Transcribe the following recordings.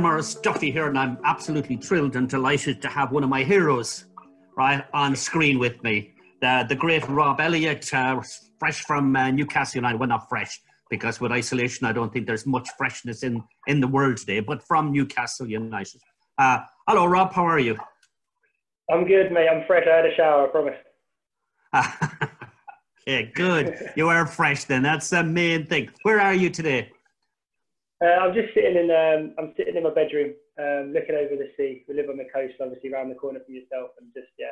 Maurice Duffy here, and I'm absolutely thrilled and delighted to have one of my heroes right on screen with me. The, the great Rob Elliott, uh, fresh from uh, Newcastle United. Well, not fresh, because with isolation, I don't think there's much freshness in, in the world today, but from Newcastle United. Uh, hello, Rob. How are you? I'm good, mate. I'm fresh. I had a shower, I promise. yeah, good. You are fresh then. That's the main thing. Where are you today? Uh, I'm just sitting in. Um, I'm sitting in my bedroom, um, looking over the sea. We live on the coast, obviously, around the corner from yourself, and just yeah.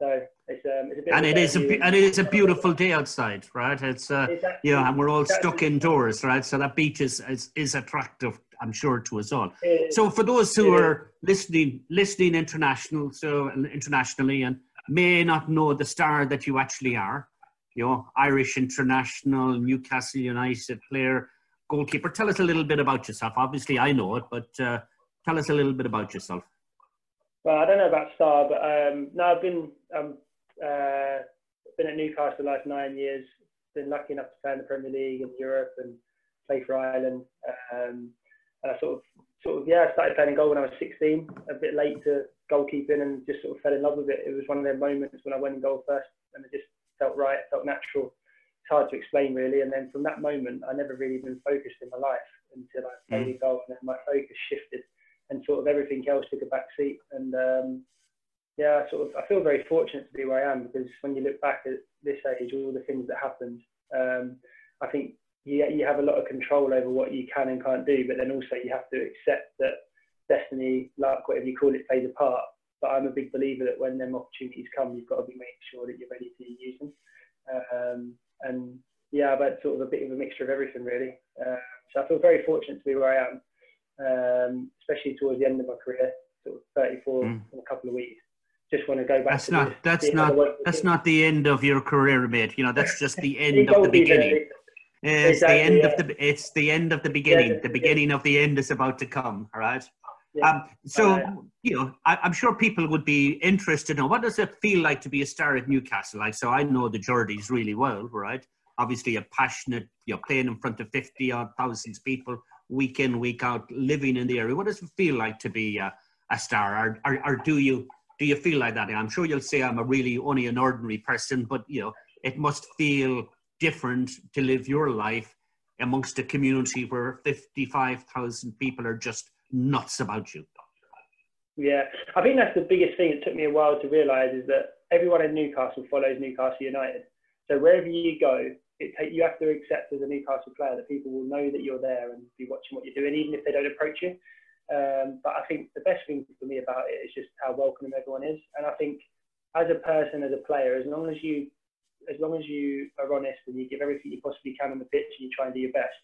So it's, um, it's a bit. And it is a and it is a beautiful day outside, right? It's uh, exactly. yeah, and we're all exactly. stuck indoors, right? So that beach is is, is attractive, I'm sure, to us all. So for those who it are is. listening, listening international, so internationally, and may not know the star that you actually are, you know, Irish international, Newcastle United player goalkeeper. Tell us a little bit about yourself. Obviously, I know it, but uh, tell us a little bit about yourself. Well, I don't know about Star, but um, no, I've been um, uh, been at Newcastle the last nine years. Been lucky enough to play in the Premier League and Europe and play for Ireland. Um, and I sort of, sort of, yeah, I started playing goal when I was 16. A bit late to goalkeeping and just sort of fell in love with it. It was one of them moments when I went in goal first, and it just felt right, felt natural it's hard to explain really. And then from that moment, I never really been focused in my life until I played mm. a goal, and then my focus shifted, and sort of everything else took a back seat. And um, yeah, I sort of I feel very fortunate to be where I am because when you look back at this age, all the things that happened, um, I think you you have a lot of control over what you can and can't do, but then also you have to accept that destiny, luck, whatever you call it, plays a part. But I'm a big believer that when them opportunities come, you've got to be making sure that you're ready to use them. Um, and yeah, I've had sort of a bit of a mixture of everything really. Uh, so I feel very fortunate to be where I am, um, especially towards the end of my career, sort of 34 mm. in a couple of weeks. Just want to go back. That's not. that's not. That's not the end of your career, mate. You know, that's just the end of the beginning. It's exactly, the end yeah. of the. It's the end of the beginning. Yeah, the beginning of the end is about to come. All right. Yeah. Um, so uh, you know, I, am sure people would be interested in what does it feel like to be a star at Newcastle. Like, so I know the Geordies really well, right? Obviously, a passionate, you're playing in front of fifty odd thousands people week in, week out, living in the area. What does it feel like to be a, a star, or, or, or do you do you feel like that? I'm sure you'll say I'm a really only an ordinary person, but you know, it must feel different to live your life amongst a community where 55,000 people are just nuts about you. Yeah, I think that's the biggest thing. It took me a while to realise is that everyone in Newcastle follows Newcastle United. So wherever you go, it take, you have to accept as a Newcastle player that people will know that you're there and be watching what you're doing, even if they don't approach you. Um, but I think the best thing for me about it is just how welcoming everyone is. And I think as a person, as a player, as long as you, as long as you are honest and you give everything you possibly can on the pitch and you try and do your best,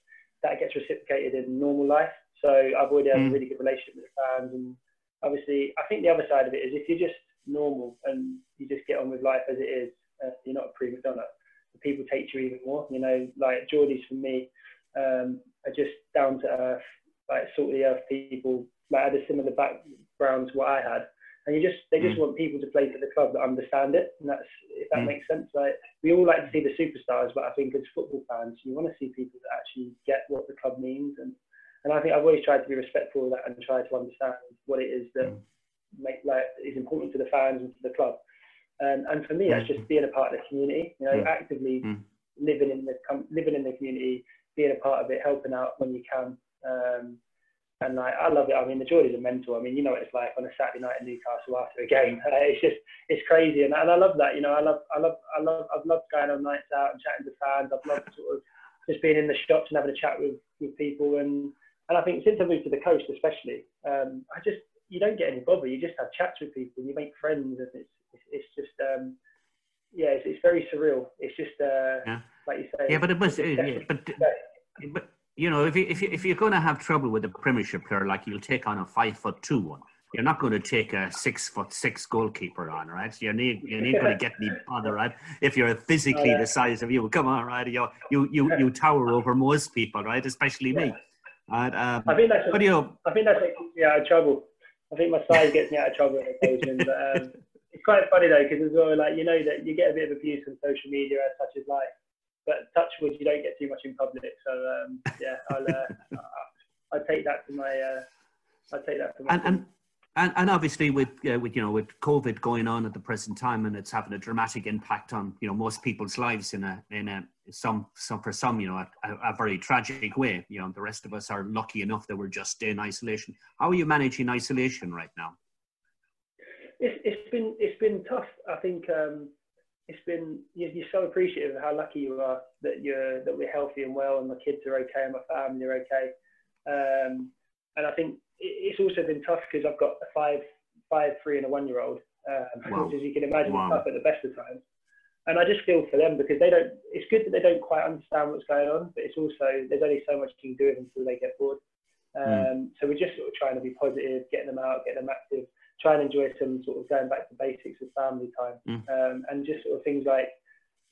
that gets reciprocated in normal life. So I've already had mm. a really good relationship with the fans, and obviously, I think the other side of it is if you're just normal and you just get on with life as it is, uh, you're not a prima donna. The People take you even more. You know, like Geordies for me um, are just down to earth, like sort of the earth people. Like had a similar background to what I had, and you just they just mm. want people to play for the club that understand it, and that's if that mm. makes sense. Like we all like to see the superstars, but I think as football fans, you want to see people that actually get what the club means and and I think I've always tried to be respectful of that and try to understand what it is that mm. make like is important to the fans and to the club. Um, and for me, that's just being a part of the community. You know, mm. actively mm. living in the living in the community, being a part of it, helping out when you can. Um, and like I love it. I mean, the Geordies are mental. I mean, you know what it's like on a Saturday night in Newcastle after a game. Uh, it's just it's crazy, and, and I love that. You know, I love I love I love I've loved going on nights out and chatting to fans. I've loved sort of just being in the shops and having a chat with with people and and I think since I moved to the coast, especially, um, I just you don't get any bother. You just have chats with people, you make friends, and it's it's, it's just um, yeah, it's, it's very surreal. It's just uh, yeah. like you say. Yeah, but it was, yeah, but, but you know, if you, if you, if you're going to have trouble with a Premiership player, like you'll take on a five foot two one. You're not going to take a six foot six goalkeeper on, right? You need you need going to get any bother, right? If you're physically oh, yeah. the size of you, come on, right? You you you, you tower over most people, right? Especially me. And, um, I think that's. What you know, I think that's what keeps me out of trouble. I think my size gets me out of trouble on occasion. but um, it's quite funny though, because as well, like you know that you get a bit of abuse on social media as such as life, but touch wood, you don't get too much in public. So um, yeah, I'll uh, I'll take that to my uh, I take that from and, and and, and obviously with with you know with COVID going on at the present time and it's having a dramatic impact on you know most people's lives in a in a some some for some you know a, a very tragic way you know the rest of us are lucky enough that we're just in isolation. How are you managing isolation right now? It's, it's been it's been tough. I think um it's been you're, you're so appreciative of how lucky you are that you're that we're healthy and well and my kids are okay and my family are okay. Um and i think it's also been tough because I've got a five, five, three, and a one-year-old, um, wow. which, as you can imagine, wow. tough at the best of times. And I just feel for them because they don't. It's good that they don't quite understand what's going on, but it's also there's only so much you can do it until they get bored. Hmm. Um, mm. So we're just sort of trying to be positive, getting them out, getting them active, try and enjoy some sort of going back to basics of family time, mm. um, and just sort of things like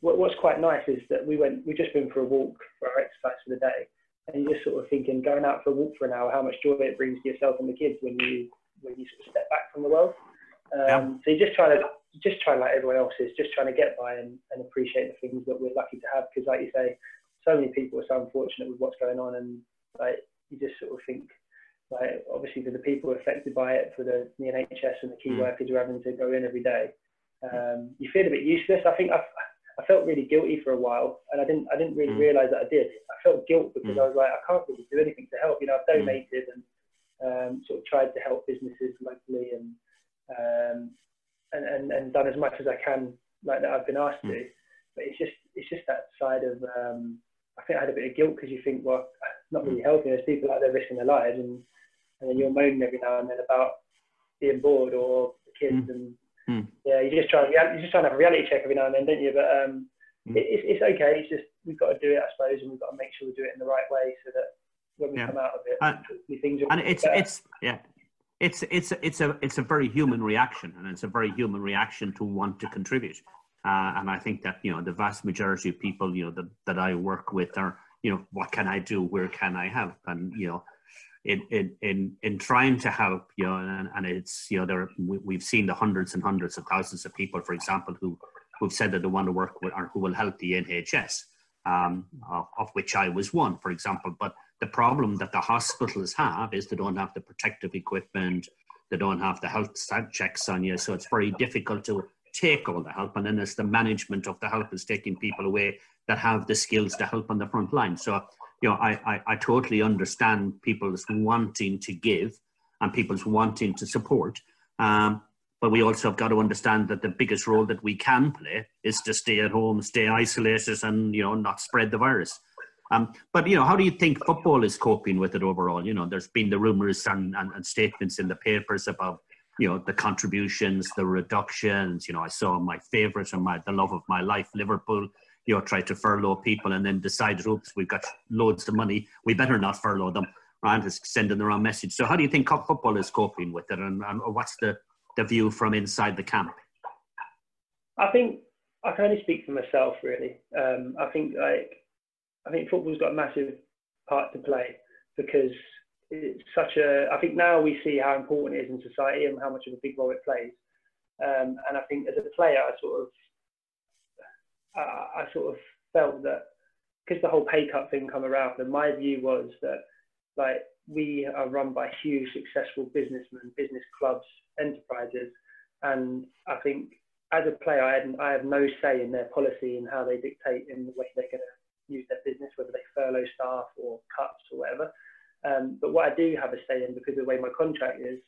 what, what's quite nice is that we went. We've just been for a walk for our exercise for the day, and you're just sort of thinking going out for a walk for an hour, how much joy it brings to yourself and the kids when you when you sort of step back from the world. Um, yeah. So you're just trying to just trying like everyone else is, just trying to get by and, and appreciate the things that we're lucky to have. Because like you say, so many people are so unfortunate with what's going on, and like you just sort of think. Like obviously for the people affected by it, for the, the NHS and the key mm. workers who are having to go in every day, um, you feel a bit useless. I think I've, I felt really guilty for a while, and I didn't I didn't really mm. realize that I did. I felt guilt because mm. I was like, I can't really do anything to help. You know, I've mm. donated and um, sort of tried to help businesses locally and, um, and and and done as much as I can, like that I've been asked to. Mm. But it's just it's just that side of um, I think I had a bit of guilt because you think, well, not really mm. helping. There's people out there risking their lives, and and then you're moaning every now and then about being bored or the kids and Mm. Yeah, you just try you just try to have a reality check every now and then, don't you? But um, mm. it, it's, it's okay. It's just we've got to do it, I suppose, and we've got to make sure we do it in the right way so that when we yeah. come out of it, and, things are and it's better. it's yeah. It's it's it's a it's a very human reaction, and it's a very human reaction to want to contribute. Uh, and I think that you know the vast majority of people you know that, that I work with are you know what can I do, where can I help, and you know in in in, in trying to help you know and, and it's you know there we, have seen the hundreds and hundreds of thousands of people for example who who've said that they want to work with or who will help the nhs um, of, of, which i was one for example. But the problem that the hospitals have is they don't have the protective equipment they don't have the health checks on you so it's very difficult to take all the help. And then it's the management of the help is taking people away that have the skills to help on the front line. So you know, I, I, I totally understand people's wanting to give and people's wanting to support. Um, but we also have got to understand that the biggest role that we can play is to stay at home, stay isolated, and you know not spread the virus. Um, but you know, how do you think football is coping with it overall? You know, there's been the rumours and, and, and statements in the papers about you know the contributions, the reductions. You know, I saw my favourite and my the love of my life, Liverpool, you know, try to furlough people and then decided, oops, we've got loads of money, we better not furlough them, right? It's sending the wrong message. So how do you think football is coping with it and, and what's the, the view from inside the camp? I think I can only speak for myself really. Um, I think like I think football's got a massive part to play because it's such a. I think now we see how important it is in society and how much of a big role it plays. Um, and I think as a player, I sort of uh, I sort of felt that because the whole pay cut thing come around, and my view was that like we are run by huge successful businessmen, business clubs, enterprises, and I think as a player, I, had, I have no say in their policy and how they dictate in the way they're going to use their business, whether they furlough staff or cuts or whatever. Um, but what I do have a say in, because of the way my contract is,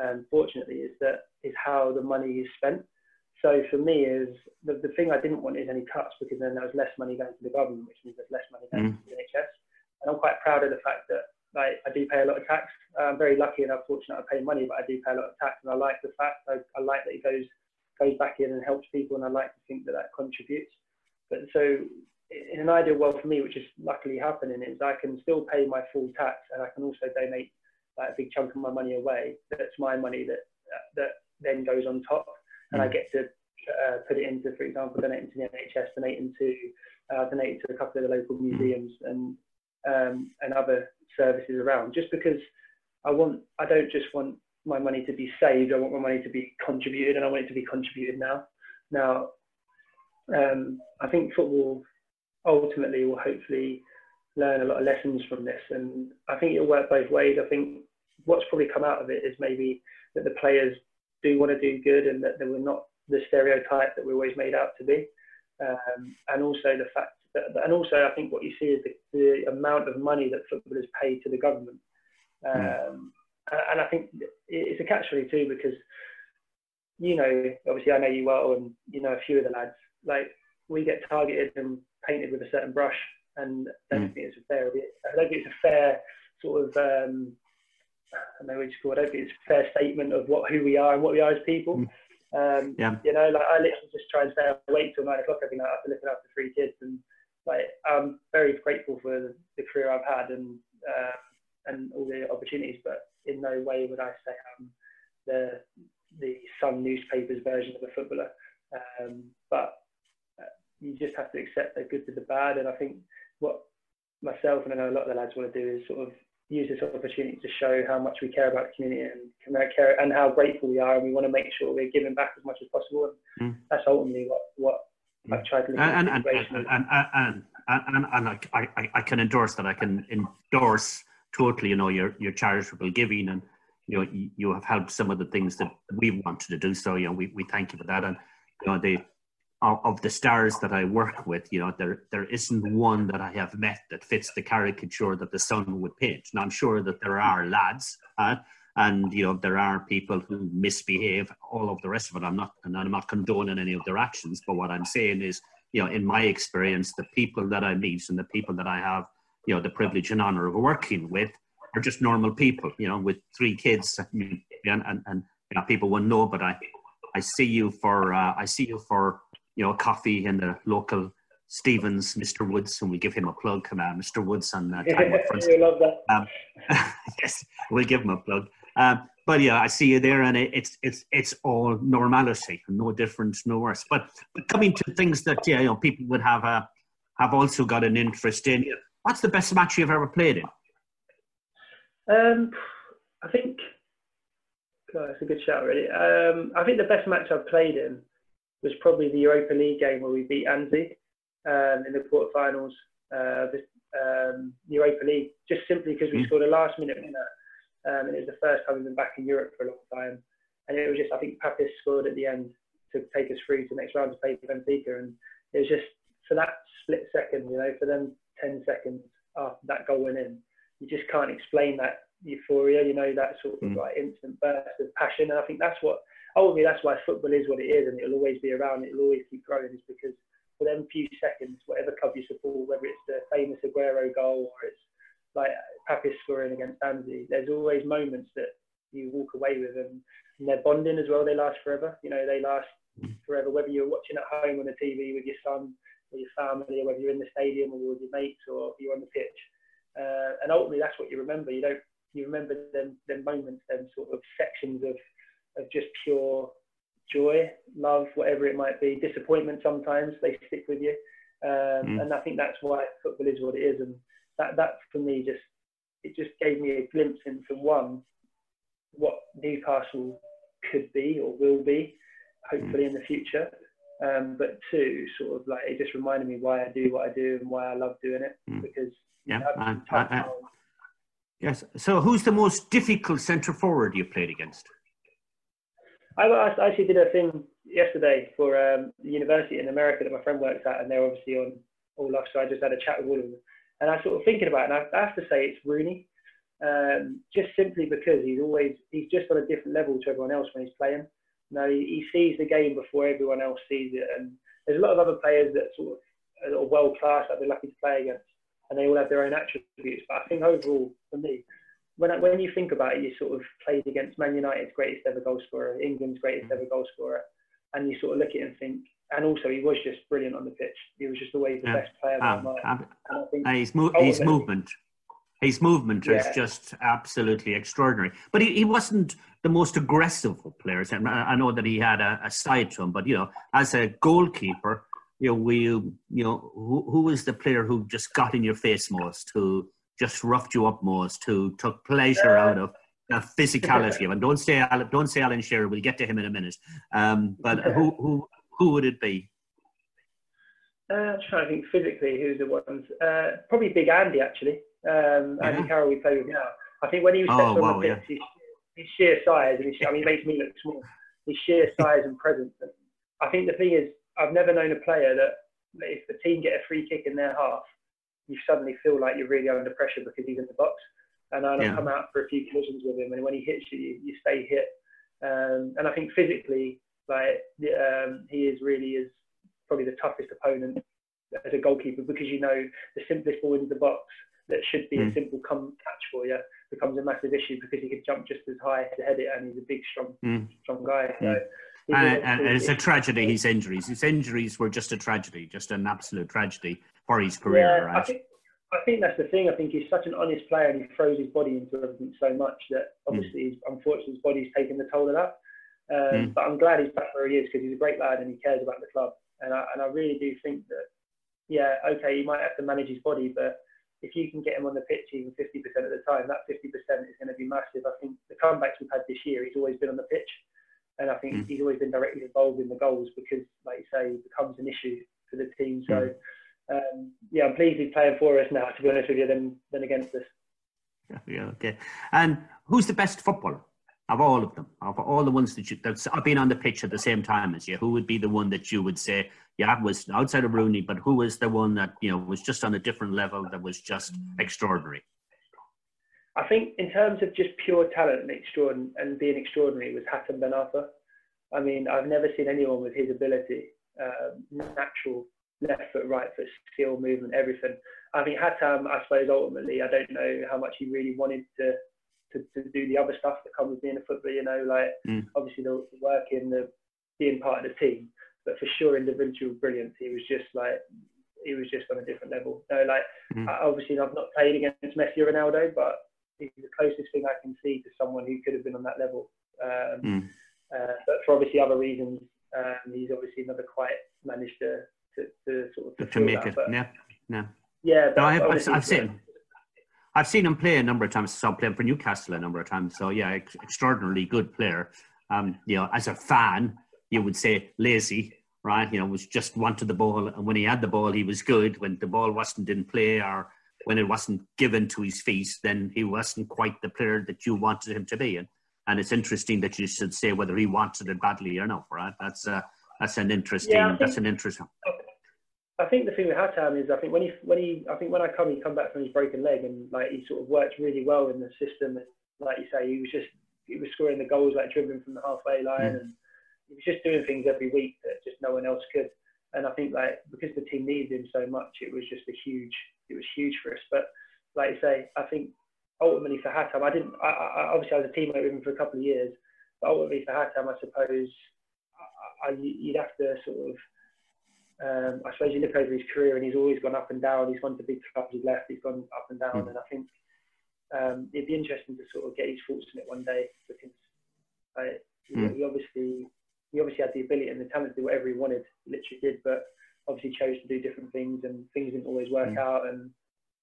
um, fortunately, is that is how the money is spent. So for me, is the, the thing I didn't want is any cuts because then there was less money going to the government, which means there's less money going mm. to the NHS. And I'm quite proud of the fact that like I do pay a lot of tax. I'm very lucky and I'm fortunate I pay money, but I do pay a lot of tax, and I like the fact I, I like that it goes goes back in and helps people, and I like to think that that contributes. But so in an ideal world for me, which is luckily happening, is I can still pay my full tax and I can also donate like, a big chunk of my money away. That's my money that that then goes on top and I mm. get to uh, put it into, for example, donate into the NHS, donate into, uh, donate to a couple of the local mm. museums and um, and other services around. Just because I want, I don't just want my money to be saved. I want my money to be contributed, and I want it to be contributed now. Now, um, I think football ultimately will hopefully learn a lot of lessons from this, and I think it'll work both ways. I think what's probably come out of it is maybe that the players do want to do good and that they were not the stereotype that we're always made out to be. Um, and also the fact that, and also I think what you see is the, the amount of money that footballers pay to the government. Hmm. Um, mm. And I think it's a catch 22 because, you know, obviously I know you well and you know a few of the lads. Like we get targeted and painted with a certain brush, and I don't mm. think it's a fair. I don't think it's a fair sort of. Um, I don't know call it. I don't think it's a fair statement of what who we are and what we are as people. Mm. Um, yeah. You know, like I literally just try and stay awake till nine o'clock every night after looking after three kids, and like I'm very grateful for the, the career I've had and uh, and all the opportunities. But in no way would I say I'm the the Sun newspapers version of a footballer. Um, but uh, you just have to accept the good to the bad, and I think what myself and I know a lot of the lads want to do is sort of use this opportunity to show how much we care about the community and care and how grateful we are, and we want to make sure we're giving back as much as possible. And mm. that's ultimately what what mm. I've tried to. And and and, and and and, and, I, I, I can endorse that. I can endorse totally. You know your your charitable giving, and you know you, you have helped some of the things that we wanted to do. So you know we, we thank you for that. And you know the of, the stars that I work with, you know, there there isn't one that I have met that fits the caricature that the sun would paint. And I'm sure that there are lads, uh, and you know, there are people who misbehave. All of the rest of it, I'm not, and I'm not condoning any of their actions. But what I'm saying is, you know, in my experience, the people that I meet and the people that I have, you know, the privilege and honor of working with are just normal people. You know, with three kids, and and, and you know, people won't know, but I. I see you for uh, I see you for you know, coffee in the local Stevens, Mr. Woods, and we give him a plug. On, Mr. Woods on uh, time we love that. Um, yes, we'll give him a plug. Um, but yeah, I see you there, and it's it's it's all normality, no different, no worse. But, but coming to things that yeah, you know, people would have a uh, have also got an interest in. What's the best match you've ever played in? Um, I think. God, that's a good shout, really. Um, I think the best match I've played in was probably the Europa League game where we beat Anzhi um, in the quarterfinals. Uh, the um, Europa League, just simply because we mm. scored a last minute winner. Um, and it was the first time we've been back in Europe for a long time. And it was just, I think Papiss scored at the end to take us through to the next round to play Benfica. And it was just for that split second, you know, for them 10 seconds after that goal went in, you just can't explain that euphoria, you know, that sort of mm. like instant burst of passion. And I think that's what ultimately that's why football is what it is, and it'll always be around. It'll always keep growing, is because for them few seconds, whatever club you support, whether it's the famous Aguero goal or it's like Papiss scoring against Anzhi, there's always moments that you walk away with, and, and they're bonding as well. They last forever. You know, they last forever. Whether you're watching at home on the TV with your son or your family, or whether you're in the stadium or with your mates, or you're on the pitch, uh, and ultimately that's what you remember. You don't you remember them, them moments, them sort of sections of of just pure joy, love, whatever it might be, disappointment sometimes, they stick with you. Um, mm. And I think that's why football is what it is. And that, that for me just, it just gave me a glimpse into one, what Newcastle could be or will be, hopefully mm. in the future. Um, but two, sort of like, it just reminded me why I do what I do and why I love doing it. Mm. Because yeah, I, I, I, yes. So who's the most difficult centre forward you played against? I actually did a thing yesterday for um, the university in America that my friend works at, and they're obviously on all off. So I just had a chat with all of them, and I sort of thinking about it. And I, have to say it's Rooney, um, just simply because he's always he's just on a different level to everyone else when he's playing. You know, he, he sees the game before everyone else sees it, and there's a lot of other players that sort of are world class that they're lucky to play against, and they all have their own attributes. But I think overall, for me, when when you think about it, you sort of played against Man United's greatest ever goal scorer, England's greatest ever goal scorer, and you sort of look at it and think. And also, he was just brilliant on the pitch. He was just always the yeah. best player. Um, um, his, mo- his movement, his movement yeah. is just absolutely extraordinary. But he, he wasn't the most aggressive of players. And I know that he had a, a side to him, but you know, as a goalkeeper, you know, we, you know, who, who was the player who just got in your face most? Who just roughed you up most, who took pleasure out of the physicality of it. Don't say Alan, don't say Alan Shearer. We'll get to him in a minute. Um, but who who who would it be? Uh, I'm trying to think physically who's the ones. Uh, probably Big Andy actually. Um, Andy yeah. Carroll we play with now. I think when he steps oh, on wow, the pitch, yeah. his, his, sheer size and his, I mean, he makes me look small. His sheer size and presence. And I think the thing is, I've never known a player that if the team get a free kick in their half, you suddenly feel like you're really under pressure because he's in the box. And I've yeah. come out for a few collisions with him, and when he hits you, you, you stay hit. Um, and I think physically, like um, he is really is probably the toughest opponent as a goalkeeper because you know the simplest ball into the box that should be mm. a simple come catch for you becomes a massive issue because he could jump just as high to head it, and he's a big, strong, mm. strong guy. So. Mm. And, and, it's a tragedy. His injuries. His injuries were just a tragedy, just an absolute tragedy for his career. Yeah, right? I think, I think that's the thing. I think he's such an honest player, and he throws his body into everything so much that obviously, mm. unfortunately, his body's taken the toll of that. Um, mm. But I'm glad he's back where he is because he's a great lad and he cares about the club. And I, and I really do think that, yeah, okay, he might have to manage his body, but if you can get him on the pitch even 50% of the time, that 50% is going to be massive. I think the comebacks we've had this year, he's always been on the pitch. And I think mm. he's always been directly involved in the goals because, like you say, it becomes an issue for the team. So, mm. Um, yeah, I'm pleased he's playing for us now, to be honest with you, than, than against us. Yeah, okay. And who's the best footballer? of all of them, of all the ones that you that's have been on the pitch at the same time as you, who would be the one that you would say, yeah, was outside of Rooney, but who was the one that you know was just on a different level that was just extraordinary? I think in terms of just pure talent and extraordinary and being extraordinary was Hatem Ben Arfa. I mean, I've never seen anyone with his ability, um, natural left foot, right foot, skill, movement, everything. I think Hatem, I suppose, ultimately, I don't know how much he really wanted to to, to do the other stuff that comes with being a footballer. You know, like mm. obviously the, the work in the being part of the team, but for sure individual brilliance. He was just like he was just on a different level. So like mm. obviously I've not played against Messi or Ronaldo, but he's the closest thing I can see to someone who could have been on that level. Um, mm. uh, but for obviously other reasons, um, he's obviously never quite managed to to, to sort of to, to make that. it. But, yeah, yeah. Yeah, no, I've, I've, I've seen. I've seen him play a number of times. I saw him playing for Newcastle a number of times. So yeah, ex- extraordinarily good player. Um, you know, as a fan, you would say lazy, right? You know, was just wanted the ball, and when he had the ball, he was good. When the ball wasn't in play or when it wasn't given to his feet, then he wasn't quite the player that you wanted him to be. And and it's interesting that you should say whether he wanted it badly or not, right? That's uh, that's an interesting. Yeah, that's an interesting. I think the thing with Hatem is I think when he when he I think when I come he come back from his broken leg and like he sort of worked really well in the system. Like you say he was just he was scoring the goals like dribbling from the halfway line mm. and he was just doing things every week that just no one else could. And I think like because the team needed him so much it was just a huge it was huge for us. But like you say I think ultimately for Hatem I didn't I, I obviously I was a teammate with him for a couple of years but ultimately for Hatem I suppose I, I, you'd have to sort of um, I suppose you look over his career and he's always gone up and down. He's gone to big clubs, he's left, he's gone up and down. Mm. And I think um, it'd be interesting to sort of get his thoughts on it one day because mm. he, he, obviously he obviously had the ability and the talent to do whatever he wanted, literally did, but obviously chose to do different things and things didn't always work mm. out. And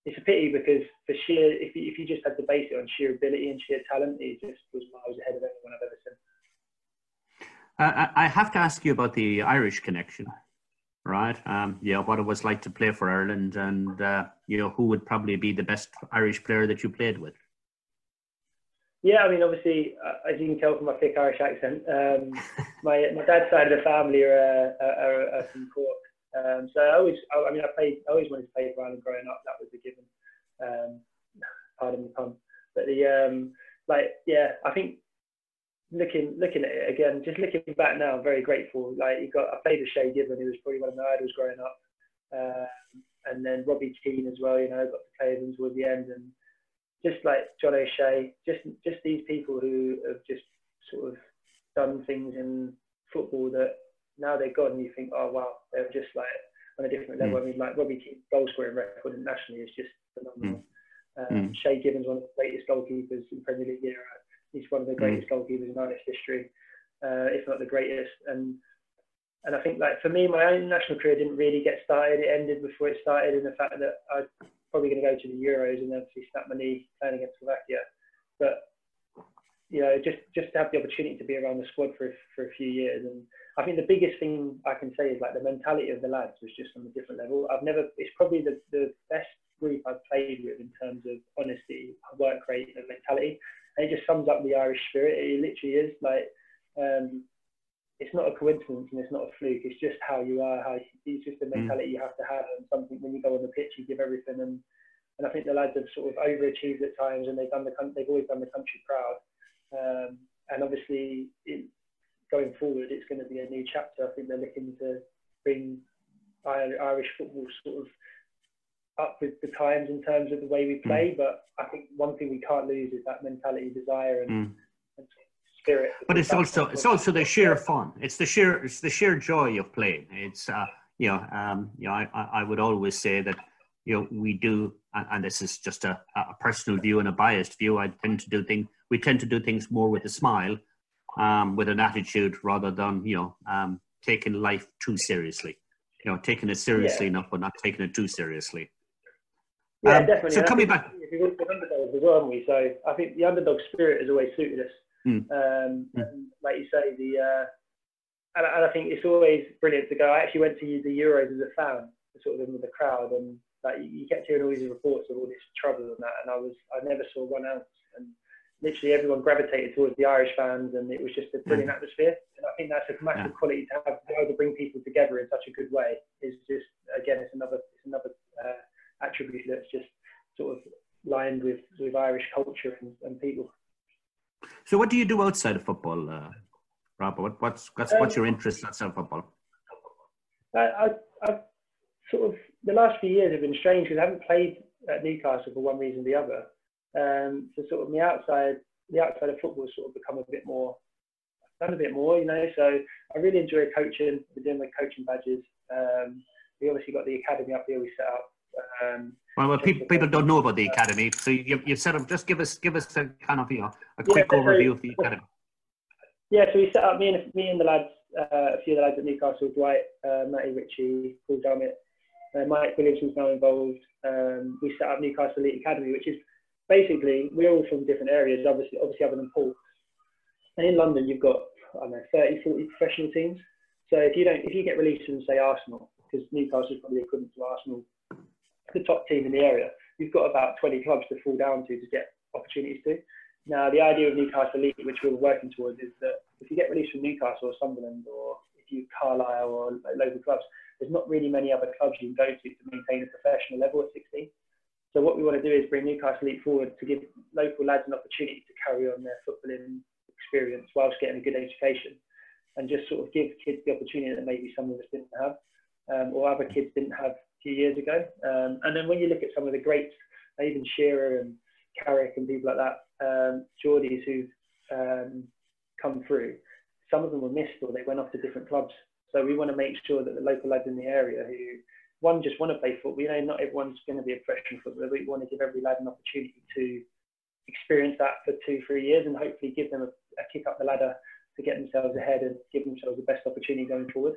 it's a pity because for sheer, if you, if you just had to base it on sheer ability and sheer talent, he just was miles ahead of anyone I've ever seen. Uh, I have to ask you about the Irish connection right? Um, yeah, what it was like to play for Ireland, and uh, you know who would probably be the best Irish player that you played with. Yeah, I mean, obviously, uh, as you can tell from my thick Irish accent, um, my my dad's side of the family are, uh, are, are from Cork. Um, so I always, I, I, mean, I played, I always wanted to play for Ireland growing up. That was a given. Um, pardon the pun, but the um, like, yeah, I think looking looking at it again, just looking back now, I'm very grateful. Like you got, I played with Shay Given, who was probably one of my idols growing up, um, and then Robbie Keane as well. You know, got to play with him towards the end, and just like John O'Shea, just just these people who have just sort of done things in football that now they're gone. And you think, oh wow, they're just like on a different level. Mm. I mean, like Robbie Keane's goal scoring record nationally is just phenomenal. Mm. Um, mm. Shay Given's one of the greatest goalkeepers in Premier League era He's one of the greatest mm. goalkeepers in Irish history, uh, if not the greatest. And and I think like for me, my own national career didn't really get started. It ended before it started, in the fact that I was probably going to go to the Euros and obviously snap my knee playing against Slovakia. But you know, just just to have the opportunity to be around the squad for for a few years, and I think the biggest thing I can say is like the mentality of the lads was just on a different level. I've never. It's probably the the best group I've played with in terms of honesty, work rate, and mentality. It just sums up the Irish spirit. It literally is like um, it's not a coincidence and it's not a fluke. It's just how you are. How it's just a mm. mentality mm. you have to have, and something when you go on the pitch, you give everything. And and I think the lads have sort of overachieved at times, and they've done the they've always done the country proud. Um, and obviously, it, going forward, it's going to be a new chapter. I think they're looking to bring Irish football sort of up with the times in terms of the way we play. Mm. But I think one thing we can't lose is that mentality, desire, and, mm. and spirit. But it's also it's also the sheer fun. It's the sheer it's the sheer joy of playing. It's uh, you know um, you know I, I would always say that you know we do and, and this is just a, a personal view and a biased view. I tend to do things we tend to do things more with a smile, um, with an attitude rather than you know um, taking life too seriously. You know, taking it seriously yeah. enough, but not taking it too seriously. Yeah, um, definitely. So coming back, we underdogs as well, aren't we? So I think the underdog spirit has always suited us. Mm. Um, mm. like you say, the uh, and, and, I think it's always brilliant to go. I actually went to the Euros as a fan, sort of in with the crowd, and like you kept hearing all these reports of all this trouble and that, and I was I never saw one else, and literally everyone gravitated towards the Irish fans, and it was just a brilliant mm. atmosphere. And I think that's a massive yeah. quality to have, how to bring people together in such a good way. Is just again, it's another it's another uh, attribute that's just sort of lined with with Irish culture and, and people. So, what do you do outside of football, uh, Rob? What, what's what's, um, what's your interest outside of football? I, I, I've sort of the last few years have been strange because I haven't played at Newcastle for one reason or the other. Um, so sort of the outside, the outside of football has sort of become a bit more, done a bit more, you know. So I really enjoy coaching. We're doing my coaching badges. Um, we obviously got the academy up here we set up. Um, well, well people, people don't know about the academy, so you, you set up. Just give us give us a kind of you know a quick yeah, overview of the academy. Yeah, so we set up me and me and the lads, uh, a few of the lads at Newcastle, Dwight, uh, Matty Ritchie, Paul Dummett, uh, Mike Williamson's now involved. Um, we set up Newcastle Elite Academy, which is basically we're all from different areas, obviously, obviously other than Paul. And in London, you've got I don't know 30, 40 professional teams. So if you don't, if you get released from say Arsenal, because Newcastle is probably equivalent to Arsenal the top team in the area, you've got about 20 clubs to fall down to to get opportunities to. Now, the idea of Newcastle Elite, which we are working towards, is that if you get released from Newcastle or Sunderland or if you Carlisle or local clubs, there's not really many other clubs you can go to to maintain a professional level at 16. So what we want to do is bring Newcastle Elite forward to give local lads an opportunity to carry on their footballing experience whilst getting a good education and just sort of give kids the opportunity that maybe some of us didn't have um, or other kids didn't have few years ago. Um, and then when you look at some of the greats, even Shearer and Carrick and people like that, um, Geordies who've um, come through, some of them were missed or they went off to different clubs. So we want to make sure that the local lads in the area who one just want to play football. You know, not everyone's going to be a professional footballer, but we want to give every lad an opportunity to experience that for two, three years, and hopefully give them a, a kick up the ladder to get themselves ahead and give themselves the best opportunity going forward.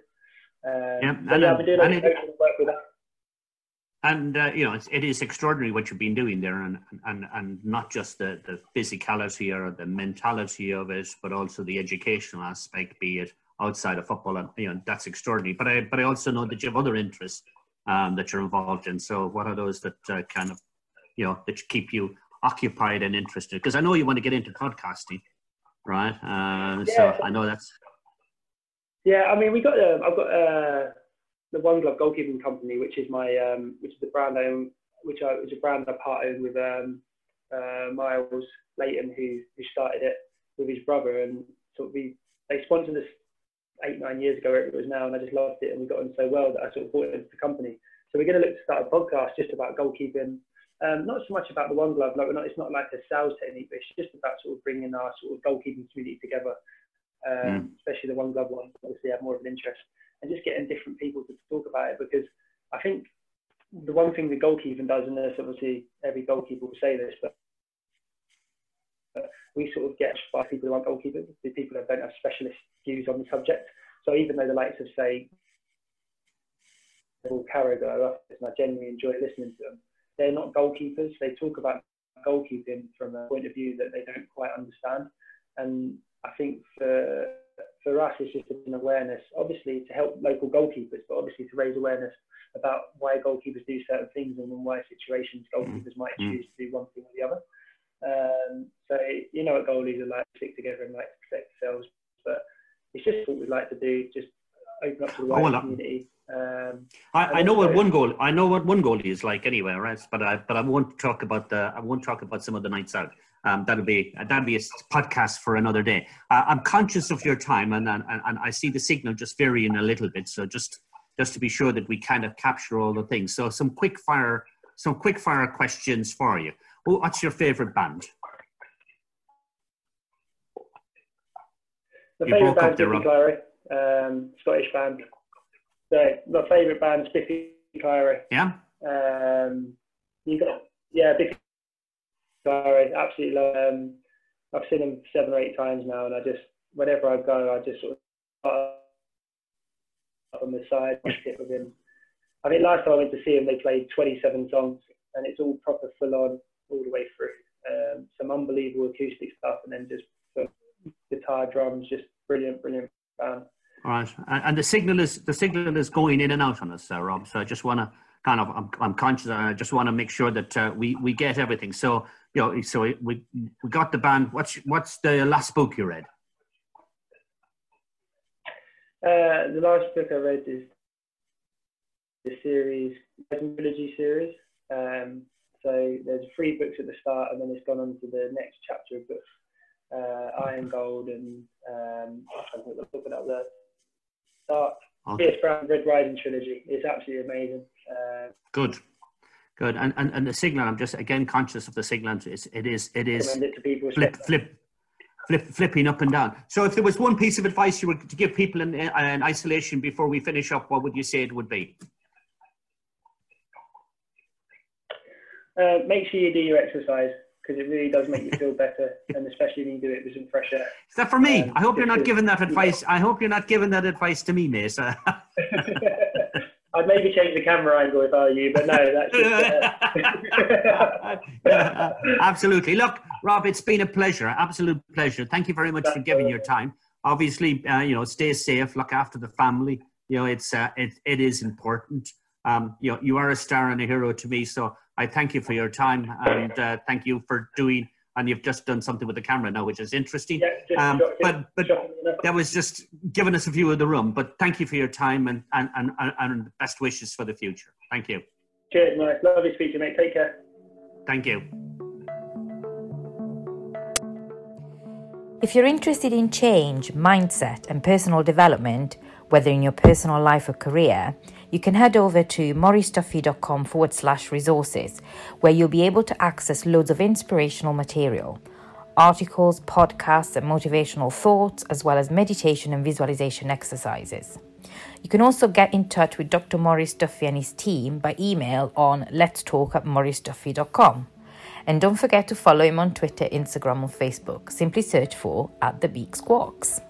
Um, yeah, and, yeah, I've been doing a work with that and uh, you know it's, it is extraordinary what you've been doing there and and and not just the the physicality or the mentality of it but also the educational aspect be it outside of football. And you know that's extraordinary. But i but i also know that you have other interests um, that you're involved in. So what are those that uh, kind of you know that keep you occupied and interested? Because i know you want to get into podcasting right? Uh, yeah. so i know that's yeah i mean we got uh, i've got uh the One Glove Goalkeeping Company, which is my um, which is the brand I own, which I which is a brand I part own with um, uh, Miles Layton, who who started it with his brother, and sort of we they sponsored us eight nine years ago, it was now, and I just loved it, and we got on so well that I sort of bought it into the company. So we're going to look to start a podcast just about goalkeeping. Um, not so much about the one glove, like we're not, it's not like a sales technique, but it's just about sort of bringing our sort of goalkeeping community together, um, mm. especially the one glove ones. Obviously, have more of an interest and just getting different people to talk about it because I think the one thing the goalkeeping does, and this obviously every goalkeeper will say this, but we sort of get by people who aren't goalkeepers, the people that don't have specialist views on the subject. So even though the likes of say Paul Carragher, I genuinely enjoy listening to them, they're not goalkeepers. They talk about goalkeeping from a point of view that they don't quite understand. And I think for for us, it's just an awareness, obviously to help local goalkeepers, but obviously to raise awareness about why goalkeepers do certain things and in why situations goalkeepers mm. might mm. choose to do one thing or the other. Um, so you know what goalies are like, stick together and like to protect themselves. But it's just what we'd like to do, just open up to the wider oh, well, community. Um, I, I know what one goal. I know what one goal is like anyway, right? But I but I won't talk about the. I won't talk about some of the nights out. Um, that'll be that'll be a podcast for another day. Uh, I'm conscious of your time, and, and and I see the signal just varying a little bit. So just just to be sure that we kind of capture all the things. So some quick fire some quick fire questions for you. What's your favorite band? The favourite band, Biffy Clyro, um, Scottish band. So my favourite band, Biffy Clyro. Yeah. Um, you got yeah, Biffy Clyro. Absolutely love. Um, I've seen him seven or eight times now, and I just whenever I go, I just sort of on the side, sit with him. I think last time I went to see him, they played 27 songs, and it's all proper full on all the way through. Um, some unbelievable acoustic stuff, and then just guitar, drums, just brilliant, brilliant band. Right, and the signal is the signal is going in and out on us, uh, Rob. So I just want to kind of I'm, I'm conscious, I just want to make sure that uh, we we get everything. So you know, so we we got the band. What's what's the last book you read? Uh, the last book I read is the series, Trilogy series. Um, so there's three books at the start, and then it's gone on to the next chapter of books, uh, Iron Gold, and um, I think the book about the start. Okay. Pierce Brown Red Rising trilogy. It's absolutely amazing. Uh, Good. Good, and, and and the signal. I'm just again conscious of the signal. It's, it is it is it flip flip flip flipping up and down. So, if there was one piece of advice you were to give people in, in isolation before we finish up, what would you say it would be? Uh, make sure you do your exercise because it really does make you feel better, and especially when you do it with some fresh air. Is that for me? Um, I hope you're not giving that advice. I hope you're not giving that advice to me, Mace. I'd maybe change the camera angle if I were you, but no, that's just, uh... Absolutely. Look, Rob, it's been a pleasure, absolute pleasure. Thank you very much for giving your time. Obviously, uh, you know, stay safe, look after the family. You know, it's uh, it, it is important. Um, you know, you are a star and a hero to me, so I thank you for your time and uh, thank you for doing. And you've just done something with the camera now, which is interesting. Yeah, um, but but that was just giving us a view of the room. But thank you for your time and and, and, and best wishes for the future. Thank you. Cheers, Mike. Lovely speaking, mate. Take care. Thank you. If you're interested in change, mindset, and personal development, whether in your personal life or career, you can head over to mauriceduffy.com forward slash resources, where you'll be able to access loads of inspirational material articles, podcasts, and motivational thoughts, as well as meditation and visualization exercises. You can also get in touch with Dr. Maurice Duffy and his team by email on let's talk at mauriceduffy.com. And don't forget to follow him on Twitter, Instagram, or Facebook. Simply search for at the Beak Squawks.